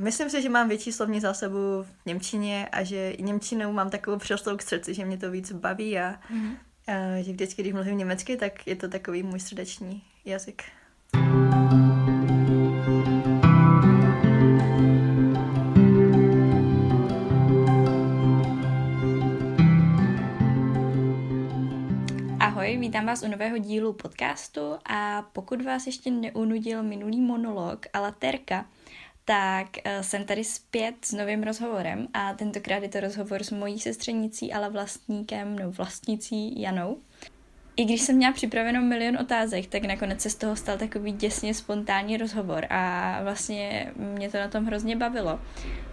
myslím si, že mám větší slovní zásobu v Němčině a že i Němčinou mám takovou přirostlou k srdci, že mě to víc baví a, mm-hmm. a že vždycky, když mluvím německy, tak je to takový můj srdeční jazyk. Ahoj, vítám vás u nového dílu podcastu a pokud vás ještě neunudil minulý monolog a laterka, tak uh, jsem tady zpět s novým rozhovorem a tentokrát je to rozhovor s mojí sestřenicí, ale vlastníkem, no vlastnicí Janou. I když jsem měla připraveno milion otázek, tak nakonec se z toho stal takový děsně spontánní rozhovor a vlastně mě to na tom hrozně bavilo.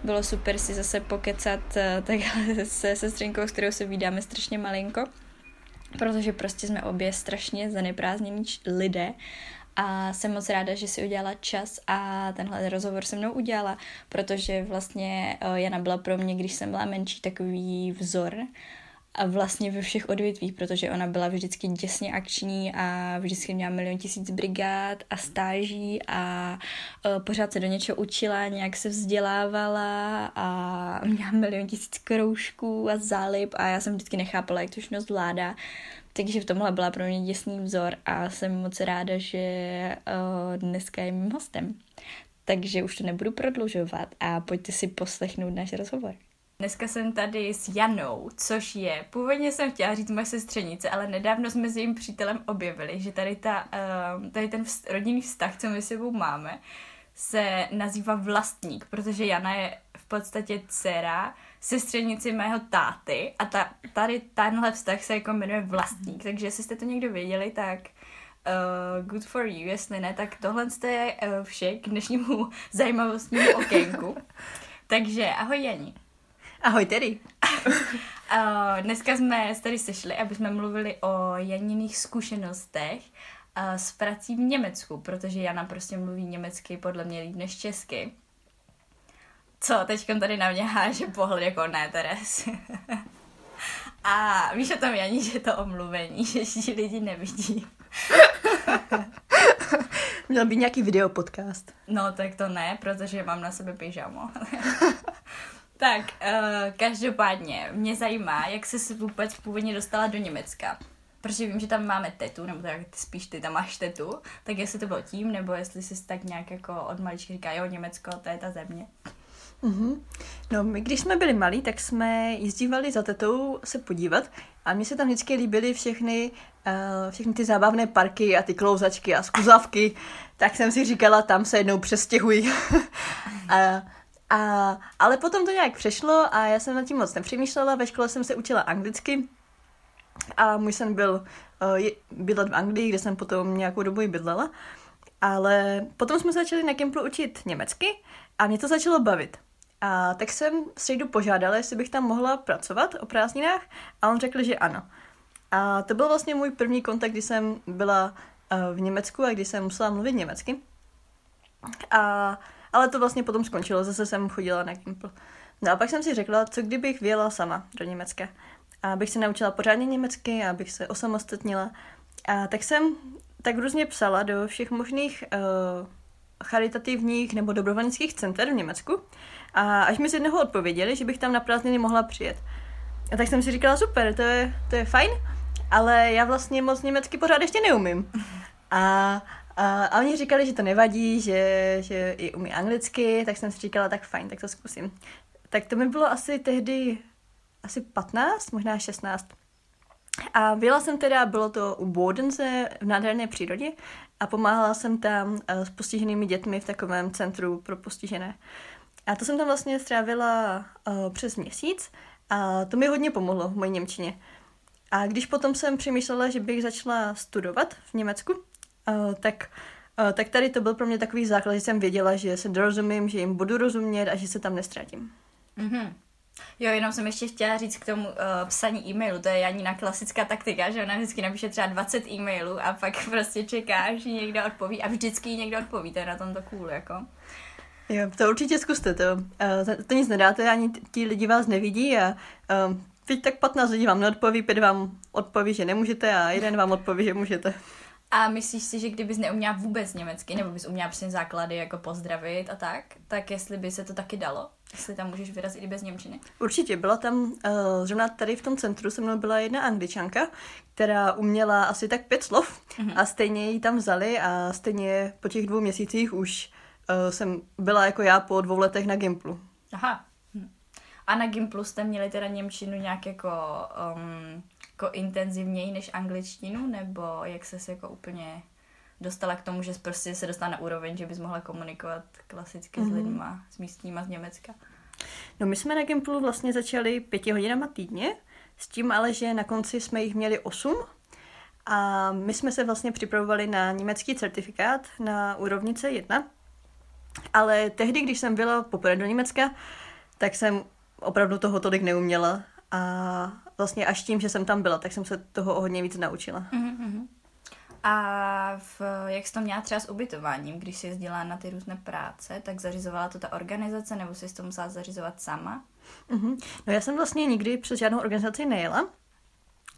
Bylo super si zase pokecat uh, takhle se sestřenkou, s kterou se vídáme strašně malinko protože prostě jsme obě strašně zaneprázdnění lidé a jsem moc ráda, že si udělala čas a tenhle rozhovor se mnou udělala, protože vlastně eh, Jana byla pro mě, když jsem byla menší, takový vzor a vlastně ve všech odvětvích, protože ona byla vždycky děsně akční a vždycky měla milion tisíc brigád a stáží a uh, pořád se do něčeho učila, nějak se vzdělávala a měla milion tisíc kroužků a zálib a já jsem vždycky nechápala, jak to všechno zvládá. Takže v tomhle byla pro mě děsný vzor a jsem moc ráda, že uh, dneska je mým hostem. Takže už to nebudu prodlužovat a pojďte si poslechnout náš rozhovor. Dneska jsem tady s Janou, což je, původně jsem chtěla říct moje sestřenice, ale nedávno jsme s jejím přítelem objevili, že tady, ta, uh, tady ten vz, rodinný vztah, co my sebou máme, se nazývá vlastník, protože Jana je v podstatě dcera sestřenici mého táty a ta, tady tenhle vztah se jako jmenuje vlastník, takže jestli jste to někdo věděli, tak uh, good for you, jestli ne, tak tohle je uh, vše k dnešnímu zajímavostnímu okénku. takže ahoj Jani. Ahoj tedy. uh, dneska jsme se tady sešli, aby jsme mluvili o Janiných zkušenostech uh, s prací v Německu, protože Jana prostě mluví německy podle mě líp než česky. Co, teď tady na mě háže pohled jako ne, Teres. A víš o tom, Janí, že to omluvení, že ti lidi nevidí. Měl by nějaký video podcast. No, tak to ne, protože mám na sebe pyžamo. tak, uh, každopádně, mě zajímá, jak jsi se vůbec původně dostala do Německa. Protože vím, že tam máme tetu, nebo tak spíš ty tam máš tetu, tak jestli to bylo tím, nebo jestli jsi tak nějak jako od maličky říká, jo, Německo, to je ta země. Mm-hmm. No, my když jsme byli malí, tak jsme jezdívali za tetou se podívat a mně se tam vždycky líbily všechny, uh, všechny ty zábavné parky a ty klouzačky a skuzavky, tak jsem si říkala, tam se jednou přestěhuji. a, a, ale potom to nějak přešlo a já jsem nad tím moc nepřemýšlela, ve škole jsem se učila anglicky a můj sen byl uh, bydlet v Anglii, kde jsem potom nějakou dobu i bydlela. Ale potom jsme začali na Gimplu učit německy a mě to začalo bavit. A tak jsem středu požádala, jestli bych tam mohla pracovat o prázdninách a on řekl, že ano. A to byl vlastně můj první kontakt, kdy jsem byla uh, v Německu a kdy jsem musela mluvit německy. A, ale to vlastně potom skončilo, zase jsem chodila na Gimpl. No a pak jsem si řekla, co kdybych vyjela sama do Německa. A abych se naučila pořádně německy, a abych se osamostatnila. A tak jsem tak různě psala do všech možných uh, charitativních nebo dobrovolnických center v Německu. A až mi z jednoho odpověděli, že bych tam na prázdniny mohla přijet. A tak jsem si říkala, super, to je, to je fajn, ale já vlastně moc německy pořád ještě neumím. A, a, a oni říkali, že to nevadí, že, že i umí anglicky, tak jsem si říkala, tak fajn, tak to zkusím. Tak to mi bylo asi tehdy asi 15, možná 16. A byla jsem teda, bylo to u Bodense v nádherné přírodě a pomáhala jsem tam uh, s postiženými dětmi v takovém centru pro postižené. A to jsem tam vlastně strávila uh, přes měsíc a to mi hodně pomohlo v mojí Němčině. A když potom jsem přemýšlela, že bych začala studovat v Německu, uh, tak, uh, tak tady to byl pro mě takový základ, že jsem věděla, že se dorozumím, že jim budu rozumět a že se tam nestratím. Mm-hmm. Jo, jenom jsem ještě chtěla říct k tomu uh, psaní e-mailu, to je Janina klasická taktika, že ona vždycky napíše třeba 20 e-mailů a pak prostě čeká, že někdo odpoví a vždycky někdo odpoví, to je na tom to cool, jako. Jo, to určitě zkuste, to, uh, to nic nedáte, ani ti lidi vás nevidí a uh, teď tak 15 lidí vám neodpoví, pět vám odpoví, že nemůžete a jeden vám odpoví, že můžete. A myslíš si, že kdybys neuměla vůbec německy, nebo bys uměla přesně základy jako pozdravit a tak, tak jestli by se to taky dalo? Jestli tam můžeš vyrazit i bez Němčiny? Určitě, byla tam, uh, zrovna tady v tom centru se mnou byla jedna angličanka, která uměla asi tak pět slov mm-hmm. a stejně ji tam vzali a stejně po těch dvou měsících už uh, jsem byla jako já po dvou letech na Gimplu. Aha. Hm. A na Gimplu jste měli teda Němčinu nějak jako, um, jako intenzivněji než angličtinu, nebo jak se jako úplně dostala k tomu, že prostě se dostala na úroveň, že bys mohla komunikovat klasicky mm-hmm. s mhm. lidma, s místníma z Německa? No my jsme na Gimplu vlastně začali pěti hodinama týdně, s tím ale, že na konci jsme jich měli osm a my jsme se vlastně připravovali na německý certifikát na úrovni C1, ale tehdy, když jsem byla poprvé do Německa, tak jsem opravdu toho tolik neuměla a vlastně až tím, že jsem tam byla, tak jsem se toho o hodně víc naučila. Mm-hmm. A v, jak jsi to měla třeba s ubytováním, když jsi jezdila na ty různé práce, tak zařizovala to ta organizace, nebo jsi to musela zařizovat sama? Mm-hmm. No já jsem vlastně nikdy přes žádnou organizaci nejela.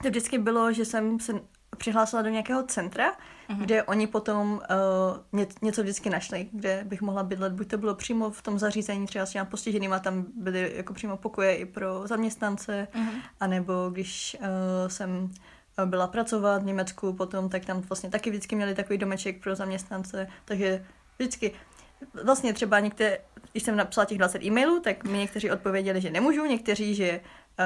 To vždycky bylo, že jsem se přihlásila do nějakého centra, mm-hmm. kde oni potom uh, ně, něco vždycky našli, kde bych mohla bydlet. Buď to bylo přímo v tom zařízení, třeba s těma postiženýma, tam byly jako přímo pokoje i pro zaměstnance, mm-hmm. anebo když uh, jsem byla pracovat v Německu potom, tak tam vlastně taky vždycky měli takový domeček pro zaměstnance, takže vždycky vlastně třeba některé, když jsem napsala těch 20 e-mailů, tak mi někteří odpověděli, že nemůžu, někteří, že,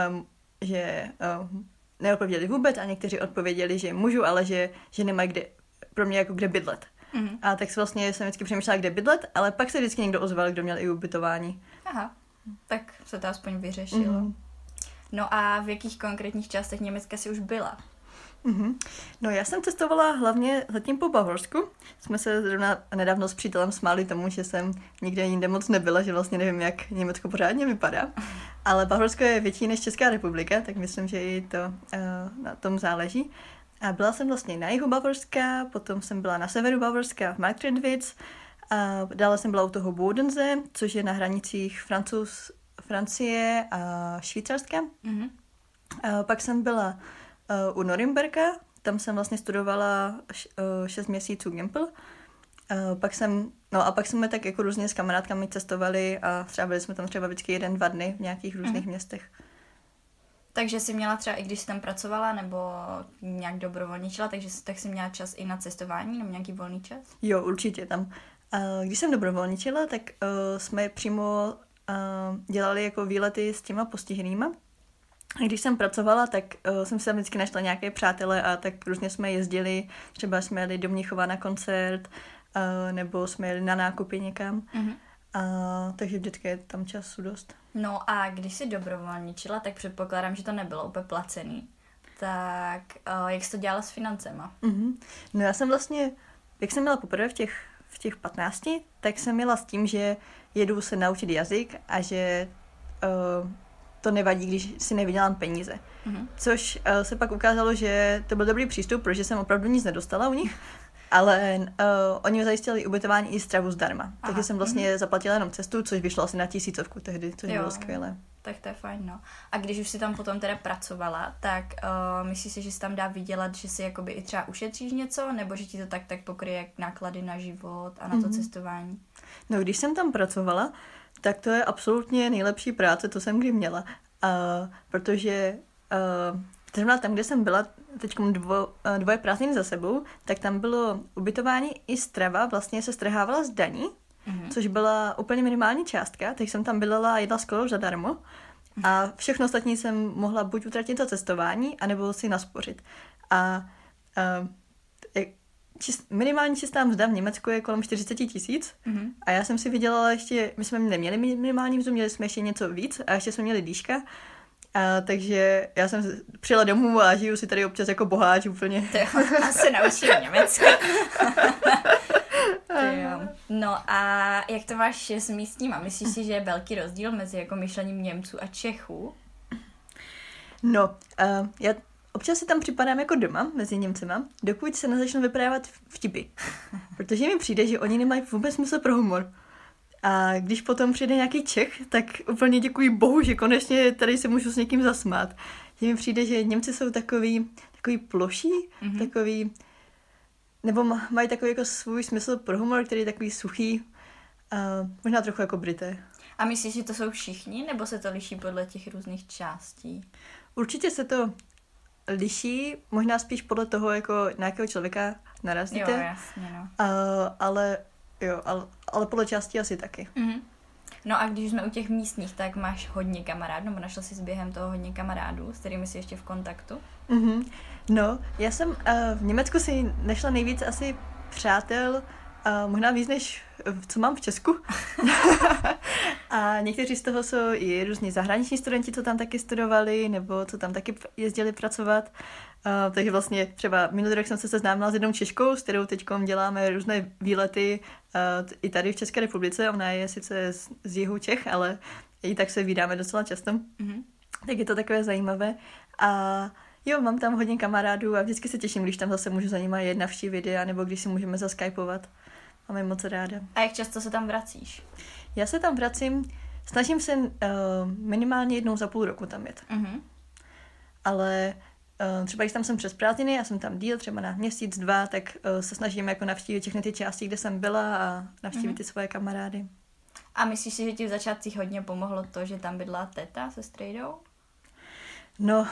um, že um, neodpověděli vůbec a někteří odpověděli, že můžu, ale že, že nemají kde, pro mě jako kde bydlet. Mm-hmm. A tak vlastně jsem vždycky přemýšlela, kde bydlet, ale pak se vždycky někdo ozval, kdo měl i ubytování. Aha, tak se to aspoň vyřešilo. Mm-hmm. No a v jakých konkrétních částech Německa si už byla? Mm-hmm. No já jsem cestovala hlavně zatím po Bavorsku. Jsme se zrovna nedávno s přítelem smáli tomu, že jsem nikde jinde moc nebyla, že vlastně nevím, jak Německo pořádně vypadá. Ale Bavorsko je větší než Česká republika, tak myslím, že i to uh, na tom záleží. A byla jsem vlastně na jihu Bavorska, potom jsem byla na severu Bavorska v Marktredwitz, a dále jsem byla u toho Bodense, což je na hranicích Francouz, Francie a Švýcarska. Mm-hmm. A pak jsem byla u Norimberga, tam jsem vlastně studovala š, uh, 6 měsíců Gimpl. Uh, pak jsem, no a pak jsme tak jako různě s kamarádkami cestovali a strávili jsme tam třeba vždycky jeden, dva dny v nějakých různých mm. městech. Takže jsi měla třeba, i když jsi tam pracovala nebo nějak dobrovolničila, takže tak jsi měla čas i na cestování nebo nějaký volný čas? Jo, určitě tam. Když jsem dobrovolničila, tak jsme přímo dělali jako výlety s těma postiženýma. Když jsem pracovala, tak uh, jsem se vždycky našla nějaké přátelé a tak různě jsme jezdili. Třeba jsme jeli do Mnichova na koncert, uh, nebo jsme jeli na nákupy někam. Mm-hmm. Uh, takže vždycky je tam času dost. No a když jsi dobrovolničila, tak předpokládám, že to nebylo úplně placený. Tak uh, jak jsi to dělala s financema? Mm-hmm. No já jsem vlastně, jak jsem měla poprvé v těch, v těch 15, tak jsem měla s tím, že jedu se naučit jazyk a že uh, to nevadí, když si nevydělám peníze. Mm-hmm. Což uh, se pak ukázalo, že to byl dobrý přístup, protože jsem opravdu nic nedostala u nich, ale uh, oni mi zajistili ubytování i stravu zdarma. Aha. Takže jsem vlastně mm-hmm. zaplatila jenom cestu, což vyšlo asi na tisícovku tehdy, což jo. bylo skvělé. Tak to je fajn, no. A když už si tam potom teda pracovala, tak uh, myslíš si, že si tam dá vydělat, že si jakoby i třeba ušetříš něco, nebo že ti to tak tak pokryje náklady na život a na to mm-hmm. cestování? No, když jsem tam pracovala, tak to je absolutně nejlepší práce, to jsem kdy měla. Uh, protože uh, zrovna tam, kde jsem byla teď dvo, uh, dvoje prázdniny za sebou, tak tam bylo ubytování i strava, vlastně se strhávala z daní, mm-hmm. což byla úplně minimální částka, takže jsem tam bydlela a jedla skoro zadarmo. A všechno ostatní jsem mohla buď utratit za cestování, anebo si naspořit. A uh, čist, minimální čistá mzda v Německu je kolem 40 tisíc mm-hmm. a já jsem si vydělala ještě, my jsme neměli minimální mzdu, měli jsme ještě něco víc a ještě jsme měli dýška, a, takže já jsem přijela domů a žiju si tady občas jako boháč úplně. To se naučím německy. no a jak to máš s místníma? Myslíš si, že je velký rozdíl mezi jako myšlením Němců a Čechů? No, uh, já Občas si tam připadám jako doma mezi Němcema, dokud se nezačnou vyprávat vtipy. Protože mi přijde, že oni nemají vůbec smysl pro humor. A když potom přijde nějaký Čech, tak úplně děkuji bohu, že konečně tady se můžu s někým zasmát. Že mi přijde, že Němci jsou takový, takový ploší, mm-hmm. takový nebo mají takový jako svůj smysl pro humor, který je takový suchý, uh, možná trochu jako Brité. A myslíš, že to jsou všichni, nebo se to liší podle těch různých částí? Určitě se to liší, možná spíš podle toho, jako na jakého člověka narazíte. Jo, jasně, no. Uh, ale jo, ale, ale podle části asi taky. Mm-hmm. No a když jsme u těch místních, tak máš hodně kamarádů, nebo našla jsi během toho hodně kamarádů, s kterými jsi ještě v kontaktu? Mm-hmm. No, já jsem uh, v Německu si našla nejvíc asi přátel, uh, možná víc než co mám v Česku. a někteří z toho jsou i různí zahraniční studenti, co tam taky studovali, nebo co tam taky jezdili pracovat. Uh, takže vlastně třeba minulý rok jsem se seznámila s jednou Češkou, s kterou teď děláme různé výlety uh, i tady v České republice. Ona je sice z, z jihu Čech, ale i tak se vydáme docela často. Mm-hmm. Tak je to takové zajímavé. A jo, mám tam hodně kamarádů a vždycky se těším, když tam zase můžu za nima jet navštívit, nebo když si můžeme zaskypovat. Mám moc ráda. A jak často se tam vracíš? Já se tam vracím, snažím se uh, minimálně jednou za půl roku tam jet. Mm-hmm. Ale uh, třeba když tam jsem přes prázdniny, já jsem tam díl, třeba na měsíc, dva, tak uh, se snažím jako navštívit všechny ty části, kde jsem byla a navštívit mm-hmm. ty svoje kamarády. A myslíš si, že ti v začátcích hodně pomohlo to, že tam bydla teta se strejdou? No,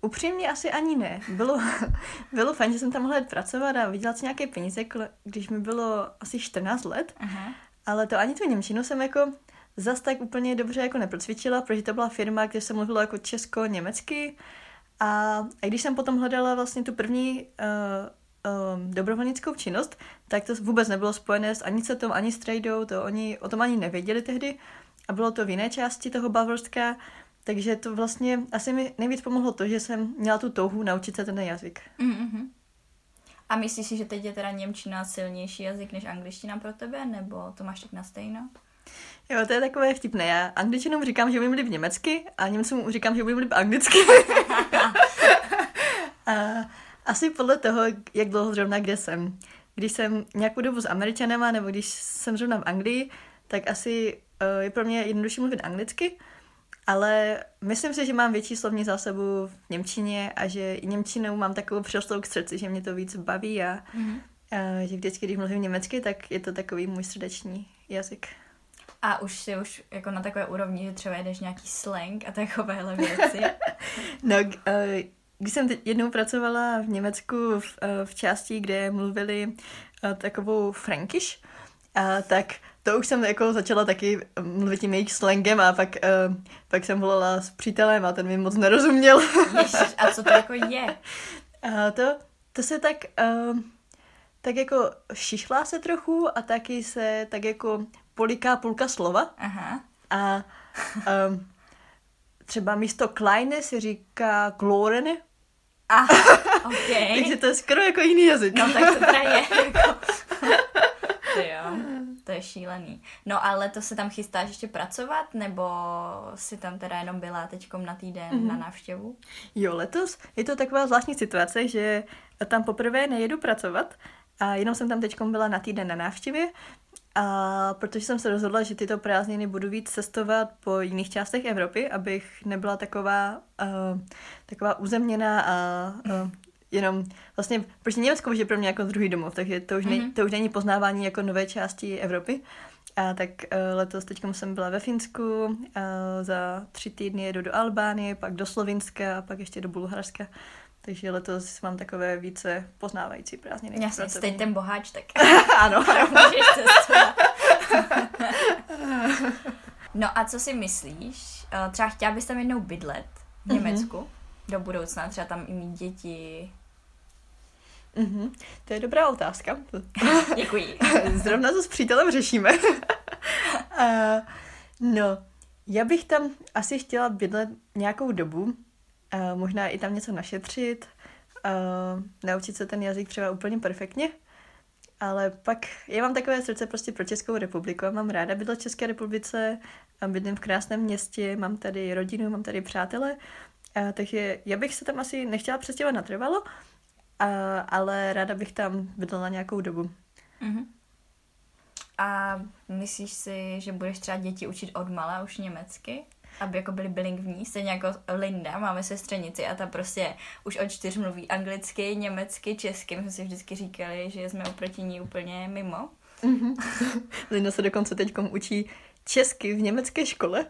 Upřímně asi ani ne. Bylo, bylo fajn, že jsem tam mohla pracovat a vydělat si nějaké peníze, když mi bylo asi 14 let. Aha. Ale to ani tu Němčinu jsem jako zas tak úplně dobře jako neprocvičila, protože to byla firma, kde jsem mluvila jako česko-německy. A, a když jsem potom hledala vlastně tu první uh, um, dobrovolnickou činnost, tak to vůbec nebylo spojené s ani CETom, ani s tradou, to oni o tom ani nevěděli tehdy. A bylo to v jiné části toho Bavorska. Takže to vlastně asi mi nejvíc pomohlo to, že jsem měla tu touhu naučit se ten jazyk. Mm-hmm. A myslíš si, že teď je teda Němčina silnější jazyk než angličtina pro tebe, nebo to máš tak na stejno? Jo, to je takové vtipné. Já angličanům říkám, že umím líp německy a Němcům říkám, že umím líp anglicky. a asi podle toho, jak dlouho zrovna kde jsem. Když jsem nějakou dobu s Američanama, nebo když jsem zrovna v Anglii, tak asi uh, je pro mě jednodušší mluvit anglicky, ale myslím si, že mám větší slovní zásobu v Němčině a že i Němčinou mám takovou přirostlou k srdci, že mě to víc baví a, mm-hmm. a že vždycky, když mluvím německy, tak je to takový můj srdeční jazyk. A už si už jako na takové úrovni, že třeba jedeš nějaký slang a takovéhle věci? no, uh, když jsem teď jednou pracovala v Německu v, uh, v části, kde mluvili uh, takovou frankish, uh, tak to už jsem jako začala taky mluvit tím jejich slangem a pak, uh, pak jsem volala s přítelem a ten mi moc nerozuměl. Ježiš, a co to jako je? Uh, to, to se tak, uh, tak jako šišlá se trochu a taky se tak jako poliká půlka slova. Aha. A um, třeba místo kleine se říká glorene. Ah, okay. Takže to je skoro jako jiný jazyk. No tak to teda je. Jako... jo. To je šílený. No ale to se tam chystáš ještě pracovat, nebo si tam teda jenom byla teďkom na týden mm-hmm. na návštěvu? Jo, letos je to taková zvláštní situace, že tam poprvé nejedu pracovat, a jenom jsem tam teď byla na týden na návštěvě, a protože jsem se rozhodla, že tyto prázdniny budu víc cestovat po jiných částech Evropy, abych nebyla taková, uh, taková uzemněná a uh, jenom vlastně, protože Německo už je pro mě jako druhý domov, takže to už, mm-hmm. ne, mhm. to už není poznávání jako nové části Evropy. A tak uh, letos teď jsem byla ve Finsku, uh, za tři týdny jedu do Albánie, pak do Slovinska a pak ještě do Bulharska. Takže letos mám takové více poznávající prázdniny. Jasně, jste ten boháč, tak ano. no a co si myslíš? Uh, třeba chtěla bys tam jednou bydlet v mhm. Německu? Mm-hmm. Do budoucna, třeba tam i mít děti, Mm-hmm. To je dobrá otázka. Děkuji. Zrovna to s přítelem řešíme. uh, no, já bych tam asi chtěla bydlet nějakou dobu, uh, možná i tam něco našetřit, uh, naučit se ten jazyk třeba úplně perfektně, ale pak já mám takové srdce prostě pro Českou republiku a mám ráda bydlet v České republice, bydlím v krásném městě, mám tady rodinu, mám tady přátele, uh, takže já bych se tam asi nechtěla přestěhovat natrvalo, a, ale ráda bych tam bydlela nějakou dobu. Uh-huh. A myslíš si, že budeš třeba děti učit od mala už německy? aby jako byli bilingvní, stejně jako Linda, máme sestřenici a ta prostě už od čtyř mluví anglicky, německy, česky. My jsme si vždycky říkali, že jsme oproti ní úplně mimo. Mm-hmm. Linda se dokonce teď učí česky v německé škole.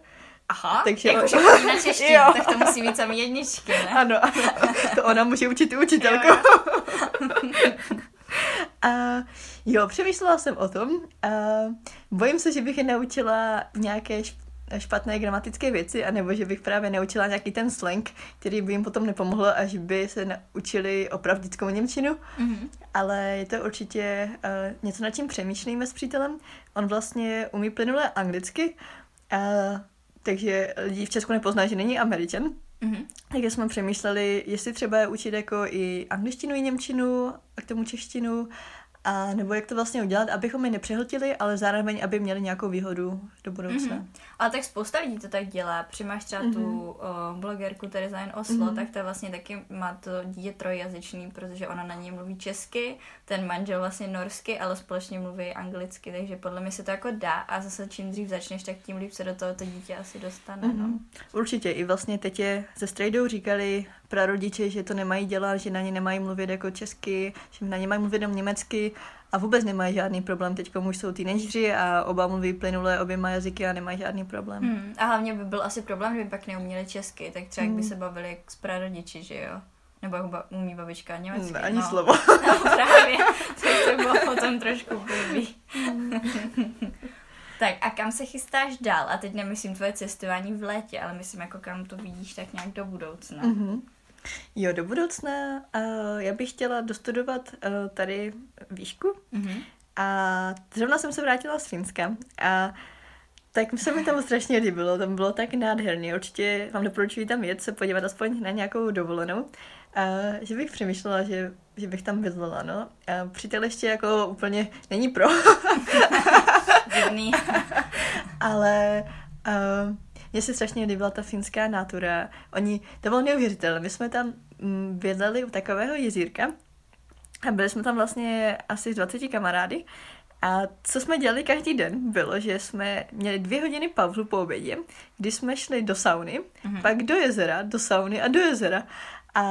Aha, takže jako, že chodí na češtinu, tak to musí být samý jedničky, ne? Ano, ano, to ona může učit i učitelku. A jo, přemýšlela jsem o tom. A bojím se, že bych je naučila nějaké špatné gramatické věci, anebo že bych právě naučila nějaký ten slang, který by jim potom nepomohl, až by se naučili opravdickou Němčinu. Mm-hmm. Ale je to určitě uh, něco, nad čím přemýšlíme s přítelem. On vlastně umí plynule anglicky, uh, takže lidi v Česku nepoznají, že není Američan. Mm-hmm. Takže jsme přemýšleli, jestli třeba učit jako i angličtinu, i němčinu, a k tomu češtinu, a nebo jak to vlastně udělat, abychom je nepřehltili, ale zároveň, aby měli nějakou výhodu do budoucna. Mm-hmm. Ale tak spousta lidí to tak dělá. Přimáš třeba mm-hmm. tu o, blogerku Teresa Jen Oslo, mm-hmm. tak ta vlastně taky má to dítě trojjazyčný, protože ona na něj mluví česky, ten manžel vlastně norsky, ale společně mluví anglicky, takže podle mě se to jako dá a zase čím dřív začneš, tak tím líp se do toho to dítě asi dostane. Mm-hmm. No. Mhm. Určitě. I vlastně teď je ze Strejdou říkali prarodiče, že to nemají dělat, že na ně nemají mluvit jako česky, že na ně mají mluvit jenom německy a vůbec nemají žádný problém. Teď už jsou teenageři a oba mluví plynule oběma jazyky a nemají žádný problém. Hmm. A hlavně by byl asi problém, kdyby pak neuměli česky, tak třeba hmm. by se bavili s prarodiči, že jo? Nebo jak ba- umí babička německy. Ne, ani no. slovo. No právě, tak to bylo potom trošku blbý. tak a kam se chystáš dál? A teď nemyslím tvoje cestování v létě, ale myslím jako kam to vidíš tak nějak do budoucna. Mm-hmm. Jo, do budoucna uh, já bych chtěla dostudovat uh, tady výšku mm-hmm. a zrovna jsem se vrátila z Finska a tak se mi tam strašně líbilo, tam bylo tak nádherně, určitě vám doporučuji tam jet se podívat aspoň na nějakou dovolenou, a že bych přemýšlela, že, že bych tam bydlela, no. A přítel ještě jako úplně není pro. Ale uh, mně se strašně líbila ta finská natura. Oni, to bylo neuvěřitelné. My jsme tam mm, bydleli u takového jezírka a byli jsme tam vlastně asi 20 kamarády. A co jsme dělali každý den, bylo, že jsme měli dvě hodiny pauzu po obědě, kdy jsme šli do sauny, mm-hmm. pak do jezera, do sauny a do jezera. A,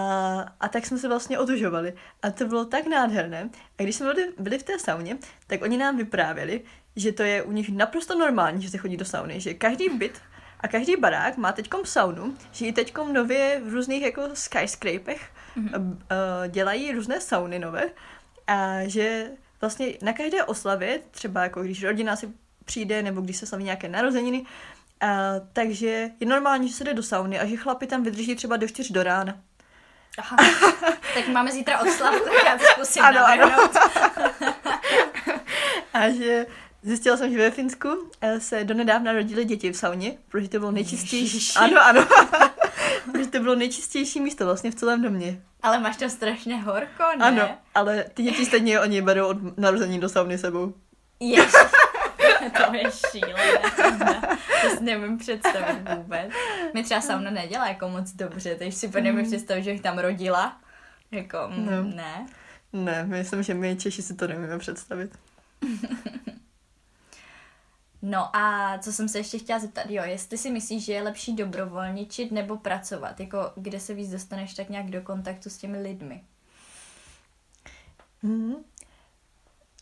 a tak jsme se vlastně otužovali. A to bylo tak nádherné. A když jsme byli, byli v té sauně, tak oni nám vyprávěli, že to je u nich naprosto normální, že se chodí do sauny, že každý byt a každý barák má teďkom saunu, že i teďkom nově v různých jako skyscrapech mm-hmm. dělají různé sauny nové a že vlastně na každé oslavě, třeba jako když rodina si přijde nebo když se slaví nějaké narozeniny, a, takže je normální, že se jde do sauny a že chlapi tam vydrží třeba do čtyř do rána. Aha, tak máme zítra oslavu, tak já to zkusím ano, ano. a že Zjistila jsem, že ve Finsku eh, se donedávna rodili děti v sauně, protože to bylo nejčistější. Ježiši. Ano, ano. protože to bylo nejčistější místo vlastně v celém domě. Ale máš tam strašně horko, ne? Ano, ale ty děti stejně oni berou od narození do sauny sebou. Ježiš. to je šílené. To si nemůžu představit vůbec. Mi třeba sauna nedělá jako moc dobře, takže si úplně mm. představit, že bych tam rodila. Jako, mm, no. ne. Ne, myslím, že my Češi si to nemůžeme představit. No a co jsem se ještě chtěla zeptat, jo, jestli si myslíš, že je lepší dobrovolničit nebo pracovat, jako kde se víc dostaneš tak nějak do kontaktu s těmi lidmi? Mm.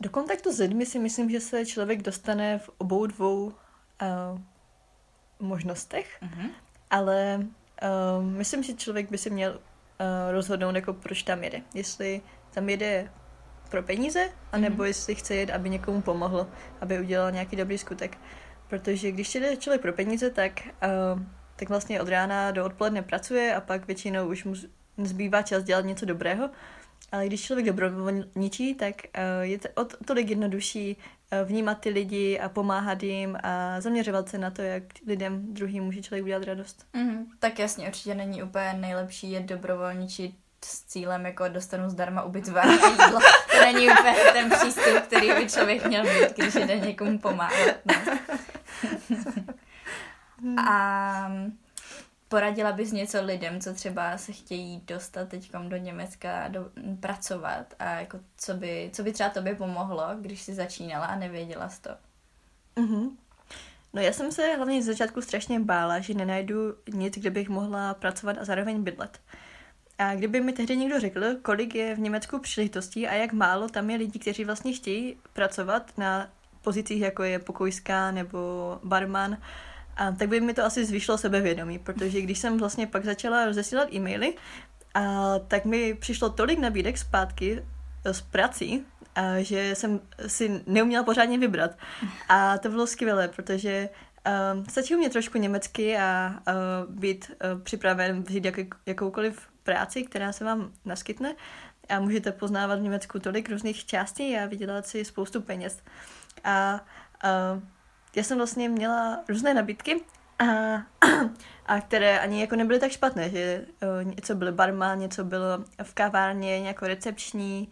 Do kontaktu s lidmi si myslím, že se člověk dostane v obou dvou uh, možnostech, mm-hmm. ale uh, myslím, že člověk by si měl uh, rozhodnout, jako proč tam jede. Jestli tam jede pro peníze, anebo mm-hmm. jestli chce jet, aby někomu pomohl, aby udělal nějaký dobrý skutek. Protože když jde člověk pro peníze, tak, uh, tak vlastně od rána do odpoledne pracuje a pak většinou už mu zbývá čas dělat něco dobrého. Ale když člověk dobrovolničí, tak uh, je to o tolik jednodušší uh, vnímat ty lidi a pomáhat jim a zaměřovat se na to, jak lidem druhým může člověk udělat radost. Mm-hmm. Tak jasně, určitě není úplně nejlepší jet dobrovolničit s cílem jako dostanu zdarma ubytování a jídlo. To není úplně ten přístup, který by člověk měl mít, když jde někomu pomáhat. No. A poradila bys něco lidem, co třeba se chtějí dostat teď do Německa do, pracovat a jako co by, co by třeba tobě pomohlo, když jsi začínala a nevěděla z to? Mm-hmm. No já jsem se hlavně z začátku strašně bála, že nenajdu nic, kde bych mohla pracovat a zároveň bydlet. A kdyby mi tehdy někdo řekl, kolik je v Německu příležitostí a jak málo tam je lidí, kteří vlastně chtějí pracovat na pozicích, jako je pokojská nebo barman, a tak by mi to asi zvýšilo sebevědomí, protože když jsem vlastně pak začala rozesílat e-maily, a tak mi přišlo tolik nabídek zpátky z prací, a že jsem si neuměla pořádně vybrat. A to bylo skvělé, protože uh, stačí umět trošku německy a uh, být uh, připraven vzít jak, jakoukoliv práci, která se vám naskytne a můžete poznávat v Německu tolik různých částí a vydělat si spoustu peněz. A uh, já jsem vlastně měla různé nabídky a, a které ani jako nebyly tak špatné, že uh, něco bylo barman, něco bylo v kavárně, nějako recepční,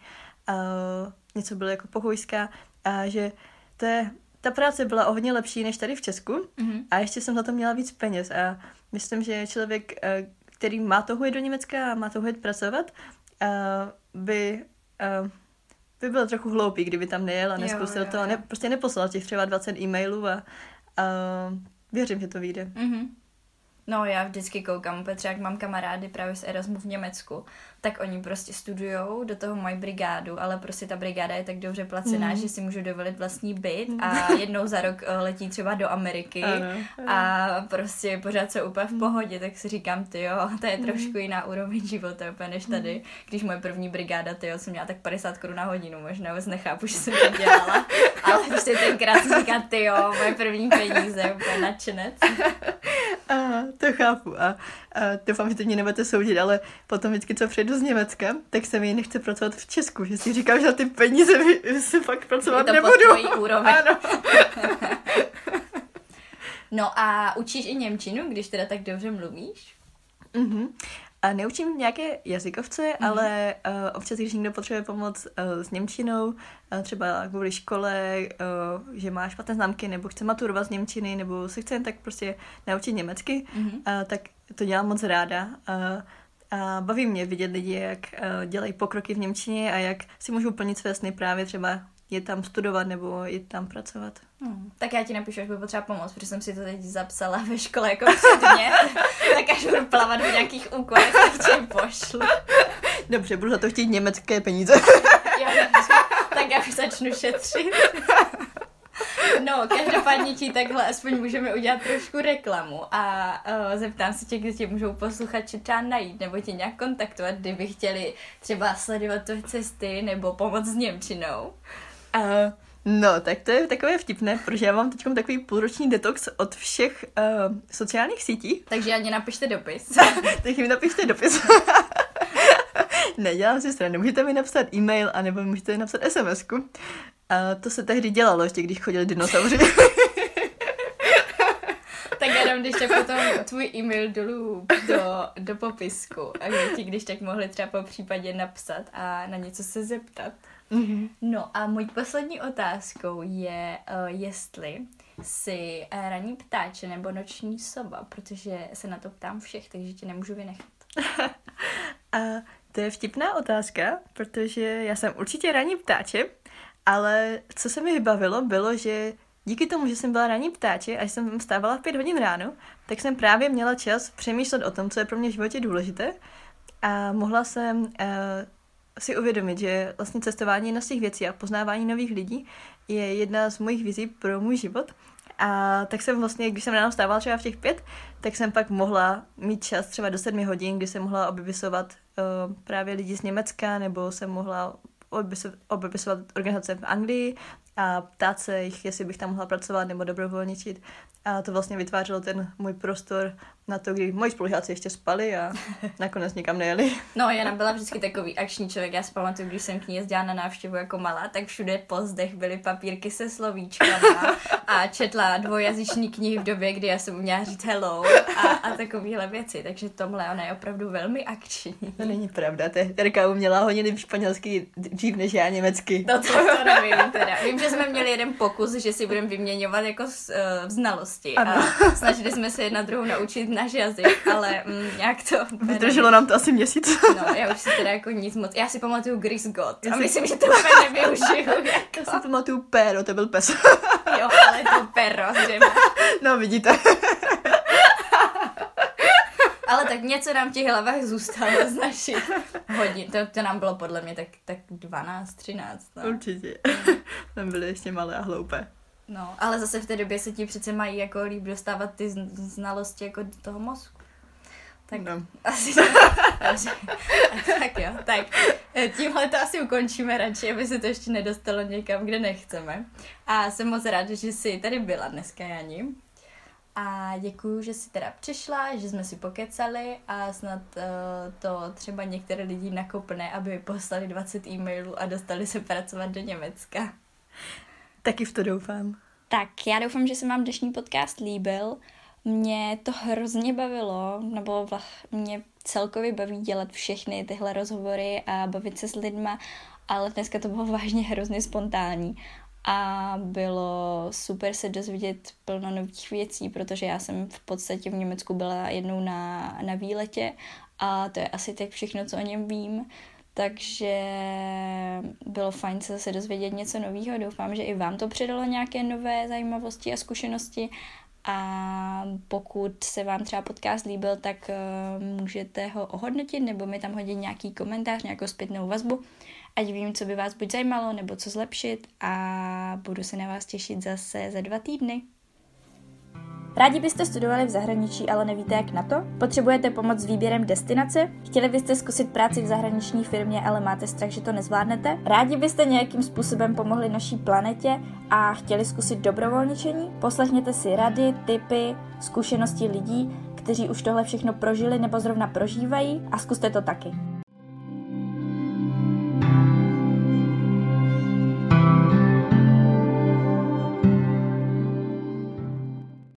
uh, něco bylo jako pokojská a že to je, ta práce byla o hodně lepší než tady v Česku mm-hmm. a ještě jsem za to měla víc peněz a myslím, že člověk, uh, který má toho jít do Německa a má toho jít pracovat, uh, by uh, by byl trochu hloupý, kdyby tam nejel a neskusil jo, jo, jo. to, ne, prostě neposlal těch třeba 20 e-mailů a, a věřím, že to vyjde. Mm-hmm. No já vždycky koukám, protože jak mám kamarády právě z Erasmu v Německu, tak oni prostě studujou, do toho mají brigádu, ale prostě ta brigáda je tak dobře placená, mm. že si můžu dovolit vlastní byt a jednou za rok eh, letí třeba do Ameriky ano, ano. a prostě pořád jsou úplně v mhm. pohodě, tak si říkám, ty jo, to je mhm. trošku jiná úroveň života úplně než tady, když moje první brigáda, ty jo, jsem měla tak 50 korun na hodinu, možná vůbec nechápu, že jsem to dělala, ale prostě tenkrát jsem říkala, ty jo, moje první peníze, úplně nadšenec. Aha, to chápu a, a doufám, že teď mě nebudete soudit, ale potom vždycky, co přijdu z Německa, tak se mi nechce pracovat v Česku, že si říkám, že na ty peníze si fakt pracovat to nebudu. úroveň. Ano. no a učíš i Němčinu, když teda tak dobře mluvíš? Mhm. A neučím nějaké jazykovce, mm-hmm. ale uh, občas, když někdo potřebuje pomoc uh, s Němčinou, uh, třeba kvůli škole, uh, že má špatné známky, nebo chce maturovat z Němčiny, nebo se chce jen tak prostě naučit německy, mm-hmm. uh, tak to dělám moc ráda. Uh, a baví mě vidět lidi, jak uh, dělají pokroky v Němčině a jak si můžou plnit své sny právě třeba je tam studovat nebo je tam pracovat. Hmm. Tak já ti napíšu, až budu potřeba pomoct, protože jsem si to teď zapsala ve škole jako předmět, tak až budu plavat v nějakých úkolech, tak ti pošlu. Dobře, budu za to chtít německé peníze. jo, tak já už začnu šetřit. No, každopádně ti takhle aspoň můžeme udělat trošku reklamu a uh, zeptám se tě, kde tě můžou posluchači třeba najít nebo tě nějak kontaktovat, kdyby chtěli třeba sledovat tvoje cesty nebo pomoct s Němčinou. Uh, no, tak to je takové vtipné, protože já mám teď takový půlroční detox od všech uh, sociálních sítí. Takže ani napište dopis. tak mi napište dopis. Nedělám si stranu. Můžete mi napsat e-mail, anebo můžete mi napsat SMS-ku. A to se tehdy dělalo, ještě když chodili dinosauři. tak jenom když tak potom tvůj e-mail dolů do, do popisku, aby ti když tak mohli třeba po případě napsat a na něco se zeptat. Mm-hmm. No a můj poslední otázkou je, uh, jestli jsi uh, ranní ptáče nebo noční sova, protože se na to ptám všech, takže tě nemůžu vynechat. a to je vtipná otázka, protože já jsem určitě ranní ptáče, ale co se mi vybavilo, bylo, že díky tomu, že jsem byla ranní ptáče a jsem vstávala v pět hodin ráno, tak jsem právě měla čas přemýšlet o tom, co je pro mě v životě důležité a mohla jsem uh, si uvědomit, že vlastně cestování na z těch věcí a poznávání nových lidí je jedna z mojich vizí pro můj život. A tak jsem vlastně, když jsem ráno vstávala třeba v těch pět, tak jsem pak mohla mít čas třeba do sedmi hodin, kdy jsem mohla obyvisovat uh, právě lidi z Německa, nebo jsem mohla obepisovat organizace v Anglii a ptát se jich, jestli bych tam mohla pracovat nebo dobrovolničit. A to vlastně vytvářelo ten můj prostor na to, kdy moji spolužáci ještě spali a nakonec nikam nejeli. No, Jana byla vždycky takový akční člověk. Já si pamatuju, když jsem k ní jezdila na návštěvu jako malá, tak všude po zdech byly papírky se slovíčkama a četla dvojazyční knihy v době, kdy já jsem měla říct hello a, a takovéhle věci. Takže tomhle ona je opravdu velmi akční. To není pravda, Terka uměla hodně líp španělsky dřív než já německy. No to, to nevím teda. Vím, že že jsme měli jeden pokus, že si budeme vyměňovat jako uh, znalosti ano. a snažili jsme se jedna druhou naučit náš jazyk, ale mm, nějak to... Vydrželo nám to asi měsíc. no, já už si teda jako nic moc... Já si pamatuju Gris God a myslím, že to úplně nevyužiju. Jako. Já si pamatuju Péro, to byl pes. jo, ale to Pero, No, vidíte. Ale tak něco nám v těch hlavách zůstalo z našich hodin. To, to nám bylo podle mě tak, tak 12, 13. No. Určitě. Tam byly ještě malé a hloupé. No, ale zase v té době se ti přece mají jako líp dostávat ty znalosti jako do toho mozku. Tak no. asi tak jo, tak eh, tímhle to asi ukončíme radši, aby se to ještě nedostalo někam, kde nechceme. A jsem moc ráda, že jsi tady byla dneska, Jani. A děkuju, že jsi teda přišla, že jsme si pokecali a snad uh, to třeba některé lidi nakopne, aby poslali 20 e-mailů a dostali se pracovat do Německa. Taky v to doufám. Tak, já doufám, že se vám dnešní podcast líbil. Mě to hrozně bavilo, nebo mě celkově baví dělat všechny tyhle rozhovory a bavit se s lidma, ale dneska to bylo vážně hrozně spontánní a bylo super se dozvědět plno nových věcí, protože já jsem v podstatě v Německu byla jednou na, na výletě a to je asi tak všechno, co o něm vím. Takže bylo fajn se zase dozvědět něco nového. Doufám, že i vám to přidalo nějaké nové zajímavosti a zkušenosti. A pokud se vám třeba podcast líbil, tak uh, můžete ho ohodnotit nebo mi tam hodit nějaký komentář, nějakou zpětnou vazbu ať vím, co by vás buď zajímalo, nebo co zlepšit a budu se na vás těšit zase za dva týdny. Rádi byste studovali v zahraničí, ale nevíte jak na to? Potřebujete pomoc s výběrem destinace? Chtěli byste zkusit práci v zahraniční firmě, ale máte strach, že to nezvládnete? Rádi byste nějakým způsobem pomohli naší planetě a chtěli zkusit dobrovolničení? Poslechněte si rady, tipy, zkušenosti lidí, kteří už tohle všechno prožili nebo zrovna prožívají a zkuste to taky.